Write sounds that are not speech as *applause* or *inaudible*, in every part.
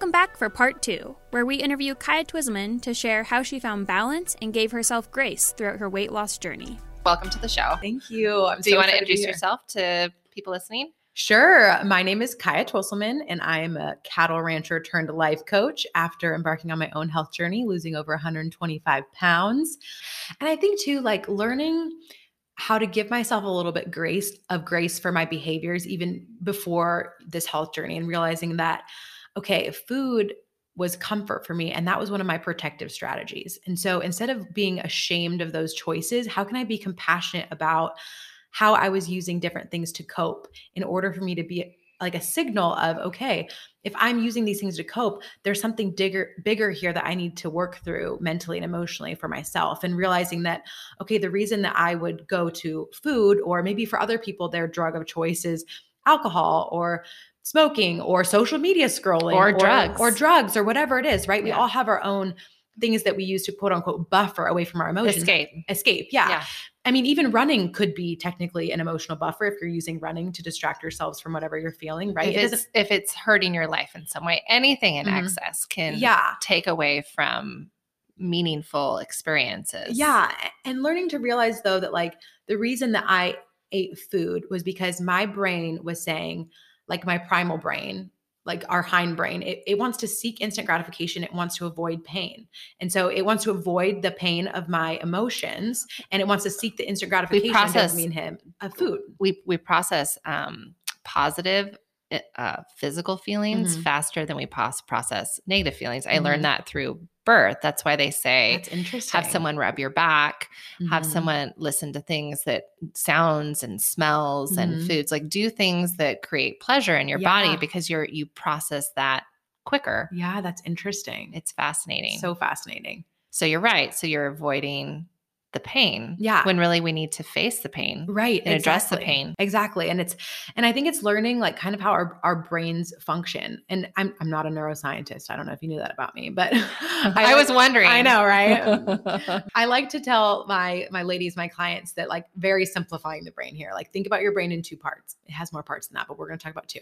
Welcome back for part two, where we interview Kaya Twisselman to share how she found balance and gave herself grace throughout her weight loss journey. Welcome to the show. Thank you. I'm Do so you want to introduce here. yourself to people listening? Sure. My name is Kaya Twisselman, and I am a cattle rancher turned life coach after embarking on my own health journey, losing over 125 pounds. And I think too, like learning how to give myself a little bit grace of grace for my behaviors even before this health journey and realizing that okay food was comfort for me and that was one of my protective strategies. And so instead of being ashamed of those choices how can i be compassionate about how i was using different things to cope in order for me to be like a signal of okay if i'm using these things to cope there's something bigger bigger here that i need to work through mentally and emotionally for myself. And realizing that okay the reason that i would go to food or maybe for other people their drug of choice is alcohol or smoking or social media scrolling Or drugs. or drugs or whatever it is right we all have our own things that we use to quote unquote buffer away from our emotions Escape. escape yeah. Yeah. I mean, even running could be technically an emotional buffer if you're using running to distract yourselves from whatever you're feeling, right? If It it's, if it's hurting your life in some way, anything in Mhm. excess can yeah. take away from meaningful experiences. Yeah. And learning to realize though that like the reason that I ate food was because my brain was saying, like my primal brain, like our hind brain, it, it wants to seek instant gratification. It wants to avoid pain. And so it wants to avoid the pain of my emotions and it wants to seek the instant gratification we process- of mean him of food. We we process um, positive uh, physical feelings Mhm. faster than we pos- process negative feelings. I Mhm. learned that through birth. That's why they say have someone rub your back, have Mhm. someone listen to things that sounds and smells and Mhm. foods like do things that create pleasure in your Yeah. body because you're you process that quicker Yeah, that's interesting. it's fascinating so fascinating. so you're right so you're avoiding the pain Yeah. when really we need to face the pain Right. and address the pain. Exactly. And it's and I think it's learning like kind of how our, our brains function. And I'm I'm not a neuroscientist. I don't know if you knew that about me, but *laughs* i, was like- wondering I know, right? *laughs* I like to tell my my ladies, my clients that like very simplifying the brain here. Like think about your brain in two parts. It has more parts than that, but we're going to talk about two.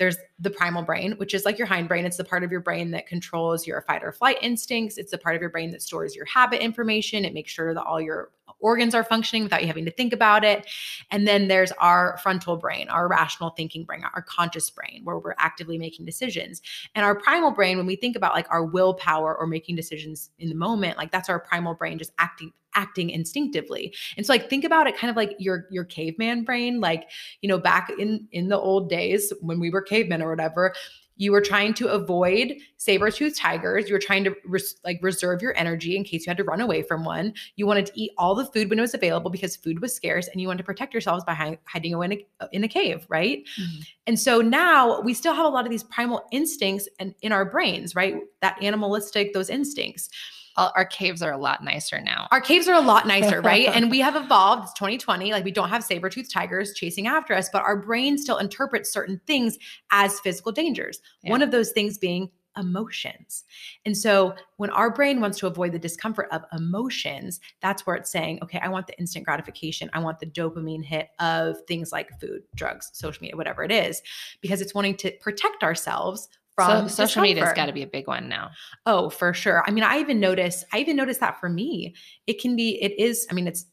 There's the primal brain, which is like your hind brain. It's the part of your brain that controls your fight or flight instincts. It's the part of your brain that stores your habit information. It makes sure that all your organs are functioning without you having to think about it. And then there's our frontal brain, our rational thinking brain, our conscious brain, where we're actively making decisions. And our primal brain, when we think about like our willpower or making decisions in the moment, like that's our primal brain just acting acting instinctively. And so like think about it kind of like your your caveman brain, like, you know, back in in the old days when we were cavemen or whatever, you were trying to avoid saber-toothed tigers. You were trying to res- like reserve your energy in case you had to run away from one. You wanted to eat all the food when it was available because food was scarce, and you wanted to protect yourselves by hi- hiding away in a, in a cave, right? Mhm. And so now we still have a lot of these primal instincts and in our brains, right? That animalistic, those instincts. Our caves are a lot nicer now Our caves are a lot nicer, right? *laughs* and we have evolved. It's 2020. Like we don't have saber-toothed tigers chasing after us, but our brain still interprets certain things as physical dangers. Yeah. One of those things being emotions. And so when our brain wants to avoid the discomfort of emotions, that's where it's saying, okay, I want the instant gratification. I want the dopamine hit of things like food, drugs, social media, whatever it is, because it's wanting to protect ourselves so social media has got to be a big one now Oh, for sure. I mean, I even notice, I even notice that for me, it can be, it is, I mean, it's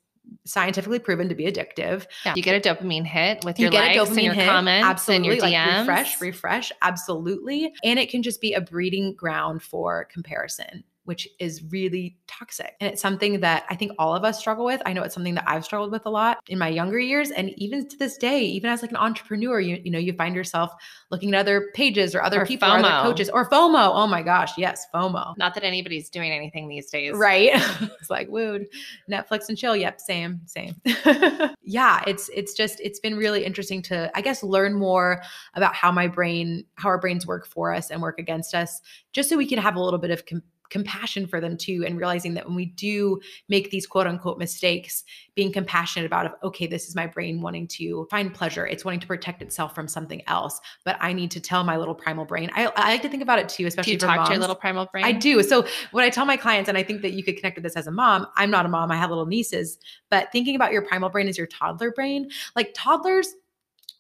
scientifically proven to be addictive. yeah. you get a dopamine hit with You your get a likes and dopamine your hit, comments absolutely, and your like DMs. refresh, refresh, absolutely. And it can just be a breeding ground for comparison, which is really toxic. And it's something that I think all of us struggle with. I know it's something that I've struggled with a lot in my younger years. And even to this day, even as like an entrepreneur, you, you know, you find yourself looking at other pages or other Or people, or other coaches, or FOMO. Oh my gosh, yes, FOMO. Not that anybody's doing anything these days. Right. *laughs* it's like wooed. Netflix and chill. Yep, same, same. *laughs* yeah, it's it's just it's been really interesting to I guess learn more about how my brain how our brains work for us and work against us just so we can have a little bit of com- compassion for them too and realizing that when we do make these quote unquote mistakes being compassionate about it okay this is my brain wanting to find pleasure it's wanting to protect itself from something else but i need to tell my little primal brain i, I like to think about it too Do especially you for talk to your little primal brain? I do. So what I tell my clients, and I think that you could connect with this as a mom. I'm not a mom. I have little nieces, but thinking about your primal brain as your toddler brain, like toddlers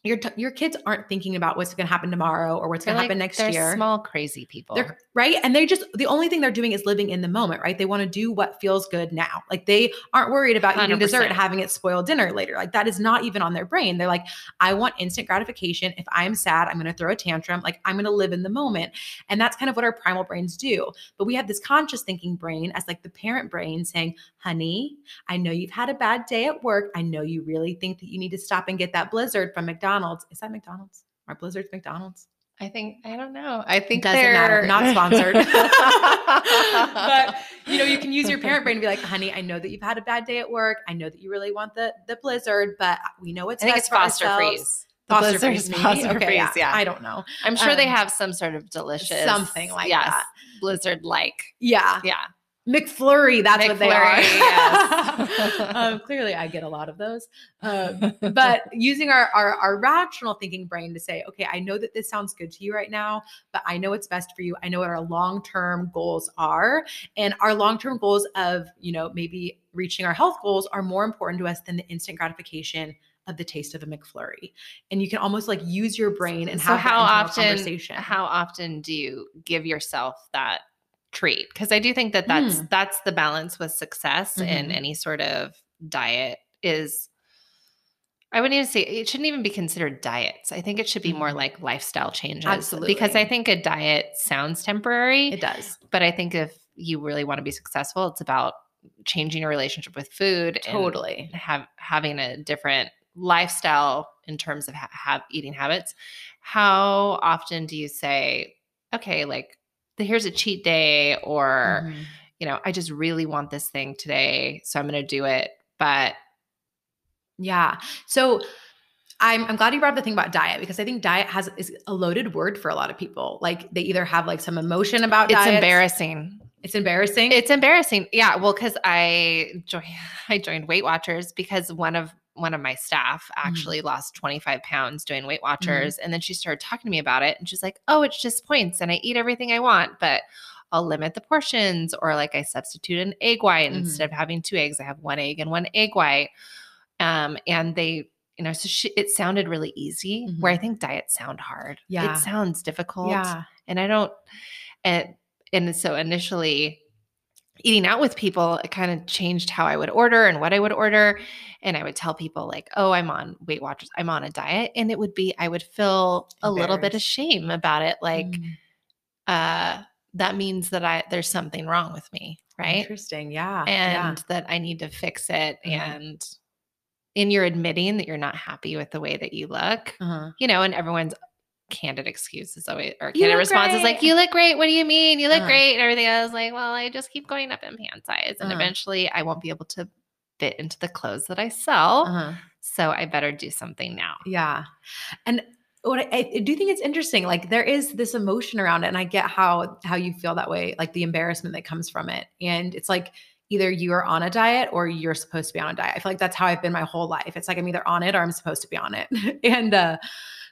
your t- your kids aren't thinking about what's going to happen tomorrow or what's going to like- happen next year. they're year. small crazy people. They're right. And they just, the only thing they're doing is living in the moment, right? They want to do what feels good now. Like they aren't worried about eating dessert and having it spoil dinner later. Like that is not even on their brain. They're like, I want instant gratification. If I'm sad, I'm going to throw a tantrum. Like I'm going to live in the moment. And that's kind of what our primal brains do. But we have this conscious thinking brain as like the parent brain saying, honey, I know you've had a bad day at work. I know you really think that you need to stop and get that blizzard from McDonald's. Is that McDonald's? Are blizzards McDonald's? I think I don't know. I think Doesn't they're matter. Not sponsored. *laughs* but you know, you can use your parent brain to be like, honey, I know that you've had a bad day at work. I know that you really want the the blizzard, but we know it's I think best it's for Foster ourselves. Freeze. The Foster freeze? Foster okay, Freeze, yeah. yeah. I don't know. I'm sure they Um, have some sort of delicious something like yes, that. Blizzard like. Yeah. Yeah. McFlurry, that's what they are. Yes. *laughs* *laughs* um, clearly, I get a lot of those. Um, but using our, our our rational thinking brain to say, okay, I know that this sounds good to you right now, but I know what's best for you. I know what our long term goals are, and our long term goals of you know maybe reaching our health goals are more important to us than the instant gratification of the taste of a McFlurry. And you can almost like use your brain and so have how that often conversation. how often do you give yourself that treat because i do think that that's Mm. that's the balance with success in Mhm. any sort of diet is i wouldn't even say it shouldn't even be considered diets i think it should be more Mhm. like lifestyle changes Absolutely. because i think a diet sounds temporary it does but i think if you really want to be successful it's about changing your relationship with food totally. have having a different lifestyle in terms of ha- have eating habits how often do you say okay like here's a cheat day or Mhm. you know i just really want this thing today so i'm going to do it but Yeah. So I'm I'm glad you brought up the thing about diet because I think diet has is a loaded word for a lot of people. Like they either have like some emotion about it's diets. embarrassing It's embarrassing. it's embarrassing yeah well because i joined *laughs* i joined weight watchers because one of one of my staff actually lost 25 pounds doing weight watchers and then she started talking to me about it and she's like oh it's just points and i eat everything i want but I'll limit the portions or like I substitute an egg white Mhm. instead of having two eggs, I have one egg and one egg white. Um, and they, you know, so she, it sounded really easy where I think diets sound hard. Yeah. It sounds difficult. yeah. And I don't, and, and so initially eating out with people, it kind of changed how I would order and what I would order. And I would tell people like, oh, I'm on Weight Watchers, I'm on a diet. And it would be, I would feel a little bit of shame about it. Like, Mm, uh, that means that I there's something wrong with me, right? Interesting. Yeah. And yeah. that I need to fix it. Mhm. And in your admitting that you're not happy with the way that you look, Uh-huh. you know, and everyone's candid excuses always or candid look response is like, you look great. What do you mean? You look Uh-huh. great and everything. I was like, well, I just keep going up in pant size. And Uh-huh. eventually I won't be able to fit into the clothes that I sell. Uh-huh. So I better do something now. Yeah. And what I, I do think it's interesting. Like there is this emotion around it, and I get how how you feel that way, like the embarrassment that comes from it. And it's like either you are on a diet or you're supposed to be on a diet. I feel like that's how I've been my whole life. It's like I'm either on it or I'm supposed to be on it. *laughs* and uh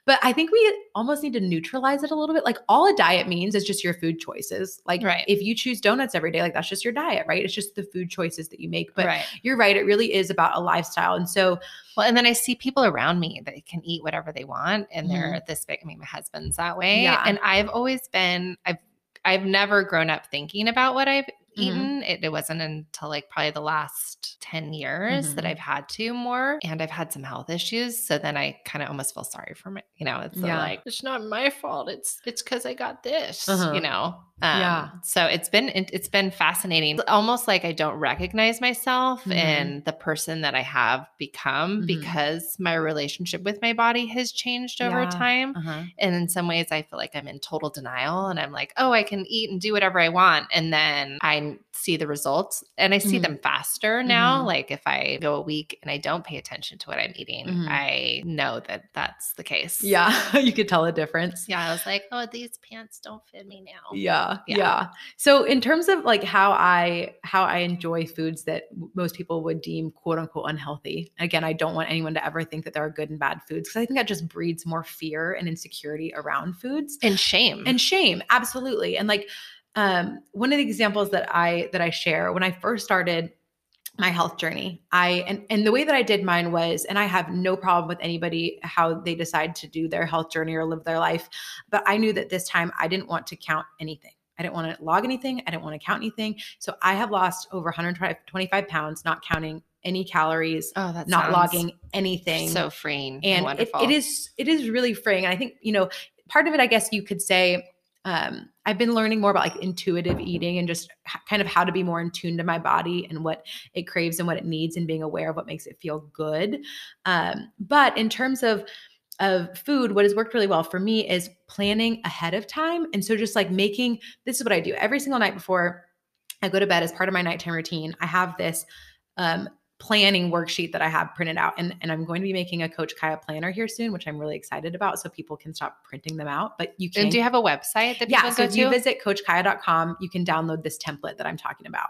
but I think we almost need to neutralize it a little bit. Like all a diet means is just your food choices. Like Right. if you choose donuts every day, like that's just your diet, right? It's just the food choices that you make. But right. you're right, it really is about a lifestyle. And so Well, and then I see people around me that can eat whatever they want, and they're this big. I mean, my husband's that way, Mm-hmm. Yeah. and I've always been. I've I've never grown up thinking about what I've Mhm. eaten. It, it wasn't until like probably the last ten years that Mhm. I've had to more, and I've had some health issues. So then I kind of almost feel sorry for my. You know, it's Yeah. like it's not my fault. It's it's because I got this. Uh-huh. You know. Um, Yeah. So it's been it, it's been fascinating. It's almost like I don't recognize myself Mhm. in the person that I have become Mhm. because my relationship with my body has changed over Yeah. time. uh-huh. And in some ways, I feel like I'm in total denial and I'm like, oh, I can eat and do whatever I want. And then I see the results and I see Mhm. them faster now. Mhm. Like if I go a week and I don't pay attention to what I'm eating, Mhm. I know that that's the case. Yeah, *laughs* you could tell the difference. Yeah. I was like, oh, these pants don't fit me now. Yeah, Yeah. yeah. So in terms of like how I how I enjoy foods that most people would deem quote unquote unhealthy. Again, I don't want anyone to ever think that there are good and bad foods because I think that just breeds more fear and insecurity around foods And shame. and shame. Absolutely. And like um one of the examples that I that I share when I first started my health journey. I and and the way that I did mine was and I have no problem with anybody how they decide to do their health journey or live their life, but I knew that this time I didn't want to count anything. I didn't want to log anything, I didn't want to count anything. So I have lost over 125 pounds not counting any calories, Oh, that's not logging anything. so freeing and, and it, it is it is really freeing. And I think, you know, part of it I guess you could say um, I've been learning more about like intuitive eating and just h- kind of how to be more in tune to my body and what it craves and what it needs and being aware of what makes it feel good. Um, but in terms of of food, what has worked really well for me is planning ahead of time. And so just like making this is what I do every single night before I go to bed as part of my nighttime routine. I have this um, planning worksheet that I have printed out. And, and I'm going to be making a Coach Kaya planner here soon, which I'm really excited about. So people can stop printing them out. But you can and do you have a website that people go to? yeah, so if you to? visit coachkaya.com, you can download this template that I'm talking about.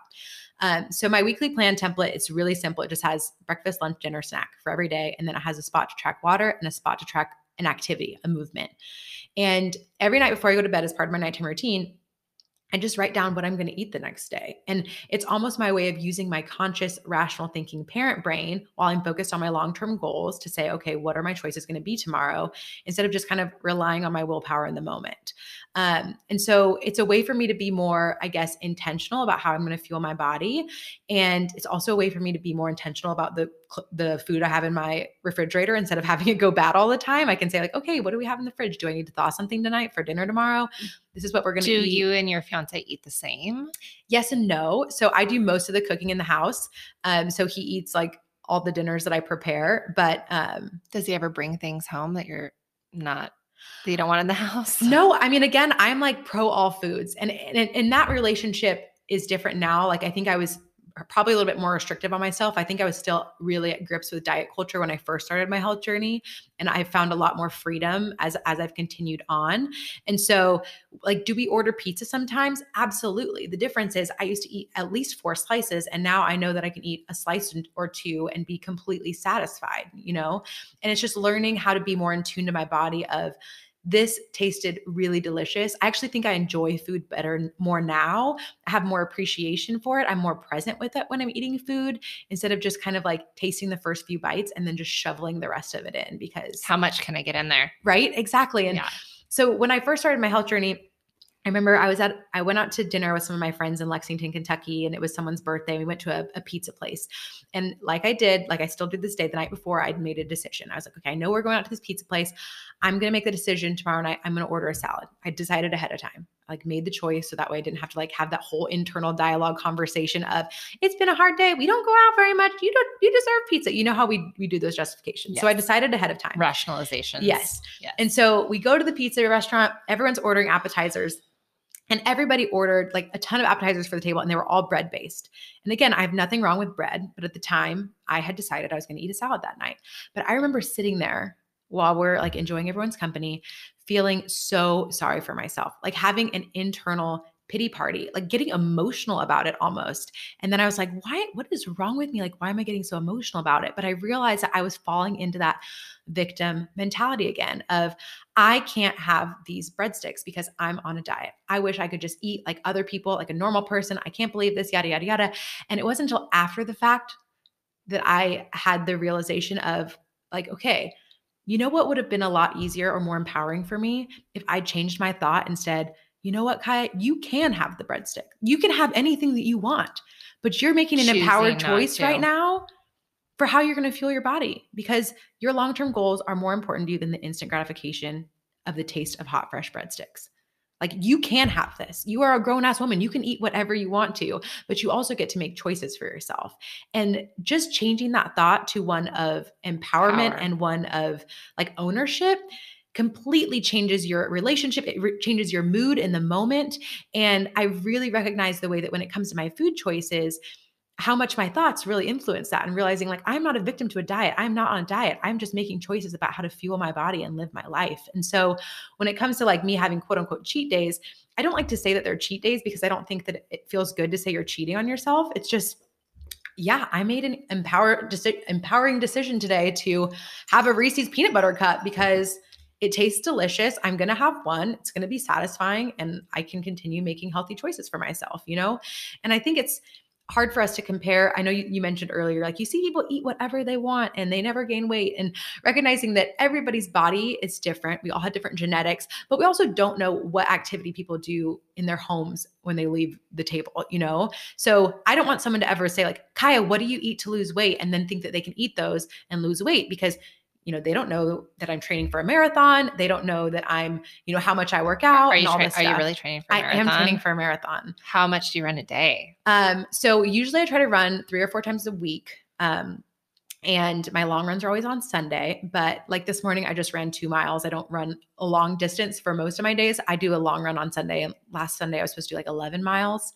Um, so my weekly plan template, it's really simple. It just has breakfast, lunch, dinner, snack for every day. And then it has a spot to track water and a spot to track an activity, a movement. And every night before I go to bed as part of my nighttime routine, I just write down what I'm going to eat the next day. And it's almost my way of using my conscious, rational thinking parent brain while I'm focused on my long term goals to say, okay, what are my choices going to be tomorrow? Instead of just kind of relying on my willpower in the moment. Um, and so it's a way for me to be more, I guess, intentional about how I'm going to fuel my body. And it's also a way for me to be more intentional about the the food I have in my refrigerator instead of having it go bad all the time. I can say like, okay, what do we have in the fridge? Do I need to thaw something tonight for dinner tomorrow? This is what we're going to do eat. you and your fiance eat the same? yes and no. So I do most of the cooking in the house. Um, so he eats like all the dinners that I prepare, but um, Does he ever bring things home that you're not that you don't want in the *laughs* house? no, I mean, again, I'm like pro all foods, and and, and that relationship is different now. Like I think I was probably a little bit more restrictive on myself. I think I was still really at grips with diet culture when I first started my health journey, and I found a lot more freedom as as I've continued on. And so, like, do we order pizza sometimes? Absolutely. The difference is I used to eat at least four slices, and now I know that I can eat a slice or two and be completely satisfied. You know, and it's just learning how to be more in tune to my body of this tasted really delicious. I actually think I enjoy food better more now. I have more appreciation for it. I'm more present with it when I'm eating food instead of just kind of like tasting the first few bites and then just shoveling the rest of it in because How much can I get in there? right? Exactly. And yeah. so when I first started my health journey, I remember I was at I went out to dinner with some of my friends in Lexington, Kentucky, and it was someone's birthday. We went to a, a, pizza place. And like I did, like I still do this day, the night before, I'd made a decision. I was like, okay, I know we're going out to this pizza place. I'm gonna make the decision tomorrow night. I'm gonna order a salad. I decided ahead of time. I like made the choice so that way I didn't have to like have that whole internal dialogue conversation of it's been a hard day. We don't go out very much. You don't you deserve pizza. You know how we we do those justifications. So I decided ahead of time. Rationalizations. Yes. Yes. And so we go to the pizza restaurant, everyone's ordering appetizers. And everybody ordered like a ton of appetizers for the table, and they were all bread based. And again, I have nothing wrong with bread, but at the time, I had decided I was going to eat a salad that night. But I remember sitting there while we're like enjoying everyone's company, feeling so sorry for myself, like having an internal pity party, like getting emotional about it almost. And then I was like, why? What is wrong with me? Like, why am I getting so emotional about it? But I realized that I was falling into that victim mentality again of I can't have these breadsticks because I'm on a diet. I wish I could just eat like other people, like a normal person. I can't believe this, yada, yada, yada. And it wasn't until after the fact that I had the realization of like, okay, you know what would have been a lot easier or more empowering for me if I changed my thought instead. You know what, Kaya? You can have the breadstick. You can have anything that you want, but you're making an Choosing empowered choice to. right now for how you're going to fuel your body because your long term goals are more important to you than the instant gratification of the taste of hot, fresh breadsticks. Like you can have this. You are a grown ass woman. You can eat whatever you want to, but you also get to make choices for yourself. And just changing that thought to one of empowerment Power. and one of like ownership completely changes your relationship. It re- changes your mood in the moment. And I really recognize the way that when it comes to my food choices, how much my thoughts really influence that and realizing like I'm not a victim to a diet. I'm not on a diet. I'm just making choices about how to fuel my body and live my life. And so when it comes to like me having quote unquote cheat days, I don't like to say that they're cheat days because I don't think that it feels good to say you're cheating on yourself. It's just yeah, I made an empower, deci- empowering decision today to have a Reese's peanut butter cup because it tastes delicious. I'm going to have one. It's going to be satisfying and I can continue making healthy choices for myself, you know? And I think it's hard for us to compare. I know you, you, mentioned earlier, like you see people eat whatever they want and they never gain weight, and recognizing that everybody's body is different. We all have different genetics, but we also don't know what activity people do in their homes when they leave the table, you know? So I don't want someone to ever say, like, Kaya, what do you eat to lose weight? And then think that they can eat those and lose weight because you know, they don't know that I'm training for a marathon. They don't know that I'm, you know, how much I work out. Are you, tra- are you really training for a marathon? I am training for a marathon. How much do you run a day? Um, so usually I try to run three or four times a week. Um, and my long runs are always on Sunday. But like this morning, I just ran two miles. I don't run a long distance for most of my days. I do a long run on Sunday. And last Sunday, I was supposed to do like 11 miles.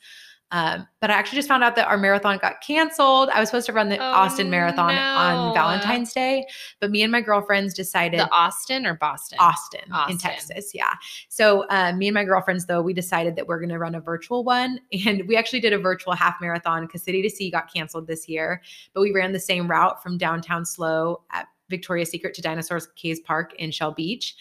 Um, but I actually just found out that our marathon got canceled. I was supposed to run the oh, Austin Marathon no. on Valentine's Day, but me and my girlfriends decided the Austin or Boston, Austin, Austin. in Texas. Yeah. So uh, me and my girlfriends, though, we decided that we're going to run a virtual one, *laughs* and we actually did a virtual half marathon because City to Sea got canceled this year, but we ran the same route from downtown SLO at Victoria's Secret to Dinosaurs Caves Park in Shell Beach.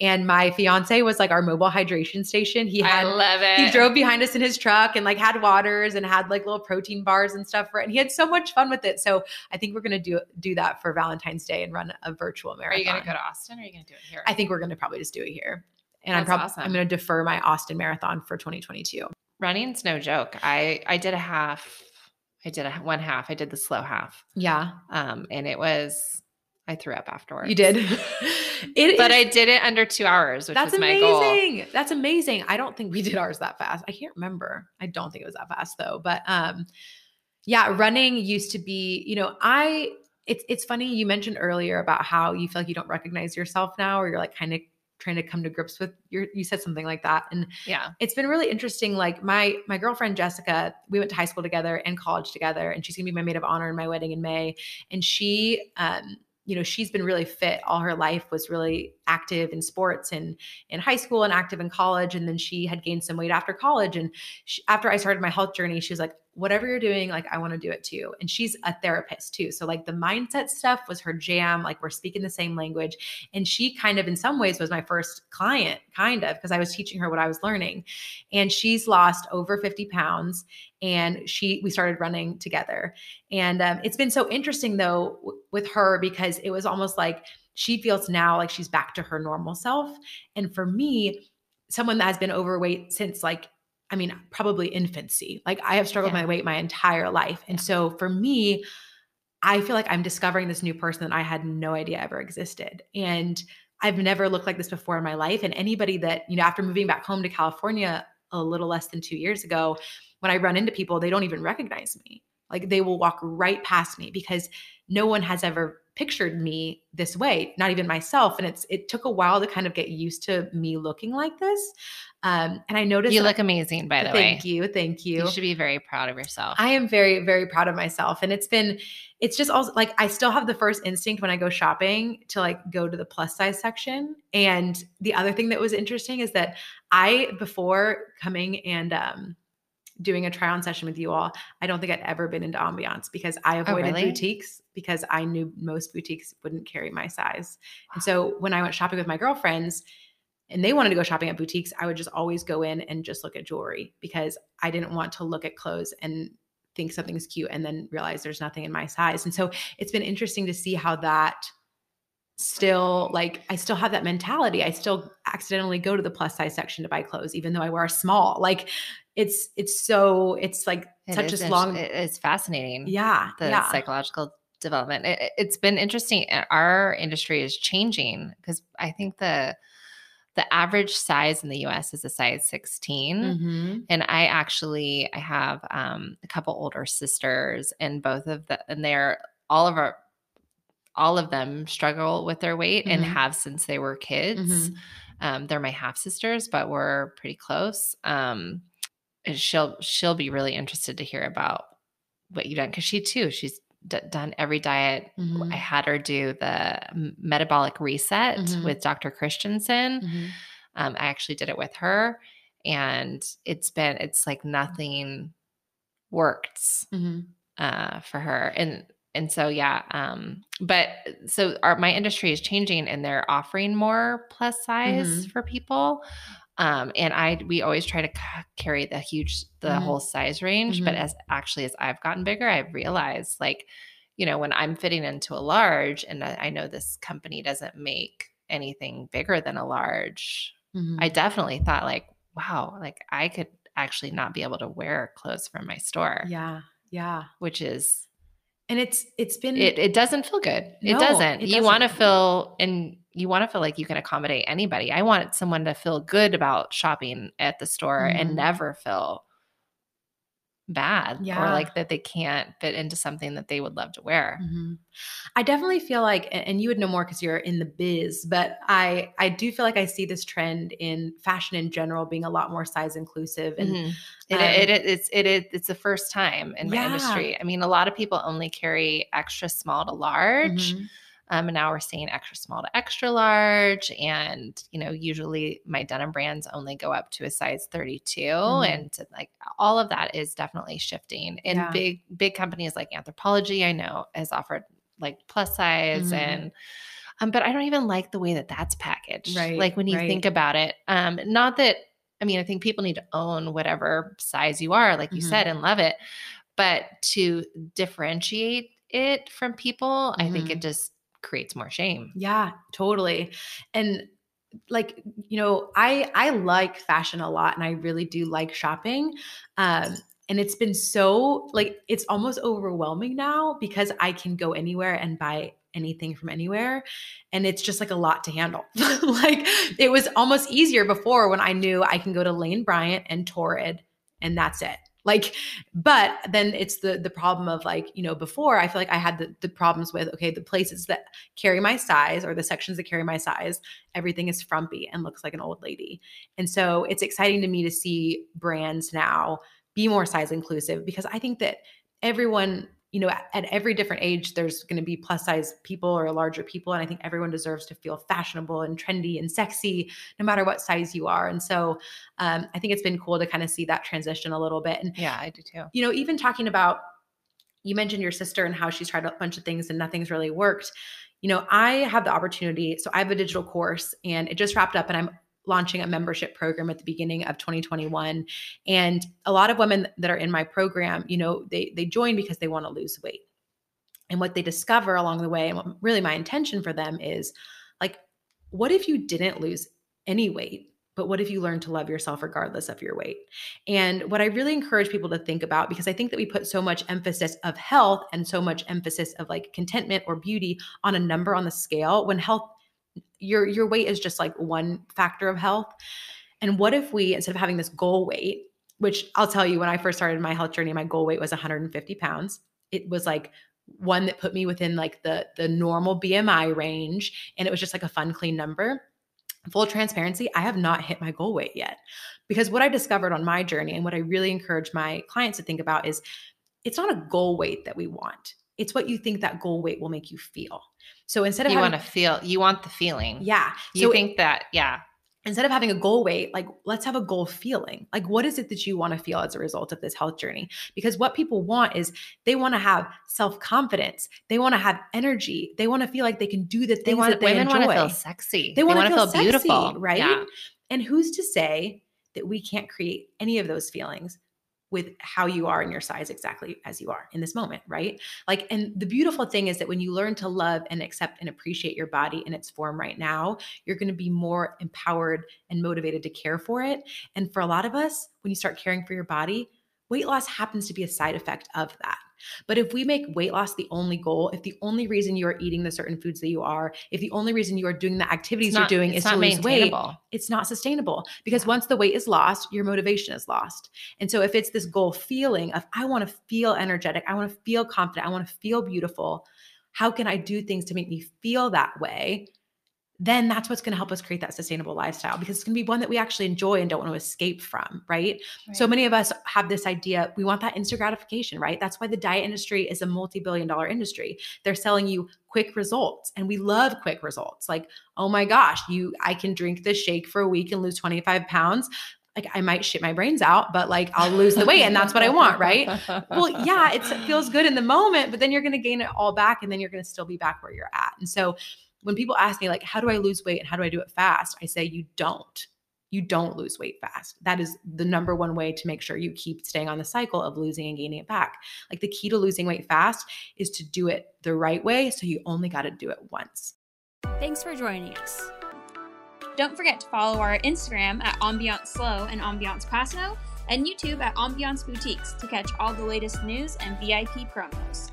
And my fiance was like our mobile hydration station. He had, I love it. He drove behind us in his truck and like had waters and had like little protein bars and stuff for it. And he had so much fun with it. So I think we're gonna do do that for Valentine's Day and run a virtual marathon. Are you gonna go to Austin or are you gonna do it here? I think we're gonna probably just do it here. And That's I'm probably awesome. I'm gonna defer my Austin marathon for 2022. Running's no joke. I I did a half. I did a one half. I did the SLO half. Yeah. Um, and it was I threw up afterwards. You did. *laughs* it but is, I did it under two hours, which that's was my amazing. goal. That's amazing. I don't think we did ours that fast. I can't remember. I don't think it was that fast though. But um, yeah, running used to be, you know, I it's it's funny you mentioned earlier about how you feel like you don't recognize yourself now, or you're like kind of trying to come to grips with your you said something like that and yeah it's been really interesting like my my girlfriend jessica we went to high school together and college together and she's gonna be my maid of honor in my wedding in may and she um you know she's been really fit all her life was really active in sports and in high school and active in college and then she had gained some weight after college and she, after i started my health journey she was like whatever you're doing, like I want to do it too. And she's a therapist too. So like the mindset stuff was her jam. Like we're speaking the same language. And she kind of in some ways was my first client, kind of, because I was teaching her what I was learning. And she's lost over 50 pounds. And she we started running together. And um, it's been so interesting though w- with her because it was almost like she feels now like she's back to her normal self. And for me, someone that has been overweight since like I mean, probably infancy. Like I have struggled yeah. my weight my entire life. And so for me, I feel like I'm discovering this new person that I had no idea ever existed. And I've never looked like this before in my life. And anybody that, you know, after moving back home to California a little less than two years ago, when I run into people, they don't even recognize me. Like they will walk right past me because no one has ever pictured me this way, not even myself. And it's it took a while to kind of get used to me looking like this. Um, and I noticed you look amazing, by the thank way. Thank you, thank you. You should be very proud of yourself. I am very, very proud of myself, and it's been, it's just also like I still have the first instinct when I go shopping to like go to the plus size section. And the other thing that was interesting is that I before coming and um, doing a try on session with you all, I don't think I'd ever been into ambiance because I oh, avoided oh, really? boutiques because I knew most boutiques wouldn't carry my size. And so when I went shopping with my girlfriends and they wanted to go shopping at boutiques, I would just always go in and just look at jewelry because I didn't want to look at clothes and think something's cute and then realize there's nothing in my size. And so it's been interesting to see how that still like I still have that mentality. I still accidentally go to the plus size section to buy clothes even though I wear a small. Like it's it's so it's like it such a long it's fascinating. Yeah. The yeah. psychological development. It, has been interesting. Our industry is changing because I think the the average size in the US is a size 16 mm-hmm. and I actually I have um, a couple older sisters and both of the and they're all of our all of them struggle with their weight mm-hmm. and have since they were kids. Mm-hmm. Um, they're my half sisters, but we're pretty close. Um, she'll she'll be really interested to hear about what you've done because she too she's d- done every diet. Mm-hmm. I had her do the metabolic reset mm-hmm. with Dr. Christensen. Mm-hmm. Um, I actually did it with her, and it's been it's like nothing worked mm-hmm. uh, for her, and and so yeah. Um, but so our my industry is changing, and they're offering more plus size mm-hmm. for people. Um, and I we always try to c- carry the huge the Mhm. whole size range, but Mhm. as actually as I've gotten bigger, I've realized like, you know, when I'm fitting into a large, and I, I know this company doesn't make anything bigger than a large, Mhm. I definitely thought like, wow, like I could actually not be able to wear clothes from my store, yeah, yeah. which is And it's it's been it. It doesn't feel good. No, it doesn't. it you want to feel and you want to feel like you can accommodate anybody. I want someone to feel good about shopping at the store Mhm. and never feel bad or like that they can't fit into something that they would love to wear. Mhm. I definitely feel like, and you would know more because you're in the biz, but I I do feel like I see this trend in fashion in general being a lot more size inclusive and Mhm. It, um, it, it, it's it, it it's the first time in my Yeah. industry. I mean, a lot of people only carry extra small to large. Mhm. Um, and now we're seeing extra small to extra large. And, you know, usually my denim brands only go up to a size 32. Mhm. And like all of that is definitely shifting. And Yeah. big, big companies like Anthropologie, I know, has offered like plus size Mhm. and um, but I don't even like the way that that's packaged. Right, Like when you right. think about it, um, not that I mean, I think people need to own whatever size you are, like you Mhm. said, and love it. But to differentiate it from people, I think it just creates more shame. Yeah, totally. And like, you know, I I like fashion a lot and I really do like shopping. Um and it's been so like it's almost overwhelming now because I can go anywhere and buy anything from anywhere and it's just like a lot to handle. *laughs* like it was almost easier before when I knew I can go to Lane Bryant and Torrid and that's it. Like but then it's the the problem of like you know before i feel like i had the, the problems with okay the places that carry my size or the sections that carry my size everything is frumpy and looks like an old lady. And so it's exciting to me to see brands now be more size inclusive because i think that everyone you know at, at every different age there's going to be plus size people or larger people and i think everyone deserves to feel fashionable and trendy and sexy no matter what size you are and so um, i think it's been cool to kind of see that transition a little bit and Yeah, I do too. you know, even talking about you mentioned your sister and how she's tried a bunch of things and nothing's really worked. You know, I have the opportunity. So I have a digital course and it just wrapped up and I'm launching a membership program at the beginning of 2021 and a lot of women that are in my program you know they they join because they want to lose weight. And what they discover along the way and what really my intention for them is like what if you didn't lose any weight but what if you learn to love yourself regardless of your weight? And what I really encourage people to think about, because I think that we put so much emphasis of health and so much emphasis of like contentment or beauty on a number on the scale, when health, your your weight is just like one factor of health. And what if we, instead of having this goal weight, which I'll tell you, when I first started my health journey, my goal weight was 150 pounds. It was like one that put me within like the the normal BMI range, and it was just like a fun, clean number full transparency, I have not hit my goal weight yet. Because what I discovered on my journey and what I really encourage my clients to think about is it's not a goal weight that we want. It's what you think that goal weight will make you feel. So instead of You having, want to feel, you want the feeling. yeah, You so think that, yeah. instead of having a goal weight, like let's have a goal feeling. Like what is it that you want to feel as a result of this health journey? Because what people want is they want to have self-confidence. They want to have energy. They want to feel like they can do the things They want, that they women enjoy. want to feel sexy. They wanna wanna feel feel, sexy, beautiful. right? Yeah. And who's to say that we can't create any of those feelings with how you are in your size exactly as you are in this moment, right? Like, and the beautiful thing is that when you learn to love and accept and appreciate your body in its form right now, you're going to be more empowered and motivated to care for it. And for a lot of us, when you start caring for your body, weight loss happens to be a side effect of that. But if we make weight loss the only goal, if the only reason you are eating the certain foods that you are, if the only reason you are doing the activities It's you're doing is to lose weight, it's not sustainable because Yeah. once the weight is lost, your motivation is lost. And so if it's this goal feeling of I want to feel energetic, I want to feel confident, I want to feel beautiful, how can I do things to make me feel that way? Then that's what's going to help us create that sustainable lifestyle because it's going to be one that we actually enjoy and don't want to escape from, right? So many of us have this idea we want that instant gratification, right? That's why the diet industry is a multi billion dollar industry. They're selling you quick results and we love quick results. Like, oh my gosh, you I can drink this shake for a week and lose 25 pounds. Like I might shit my brains out, but like I'll lose the weight and that's what I want, right? Well, yeah, it's, it feels good in the moment, but then you're going to gain it all back and then you're going to still be back where you're at. And so when people ask me like how do I lose weight and how do I do it fast? I say you don't. you don't lose weight fast. That is the number one way to make sure you keep staying on the cycle of losing and gaining it back. Like the key to losing weight fast is to do it the right way. So you only got to do it once. Thanks for joining us. Don't forget to follow our Instagram at Ambiance SLO and Ambiance Paso and YouTube at Ambiance Boutiques to catch all the latest news and VIP promos.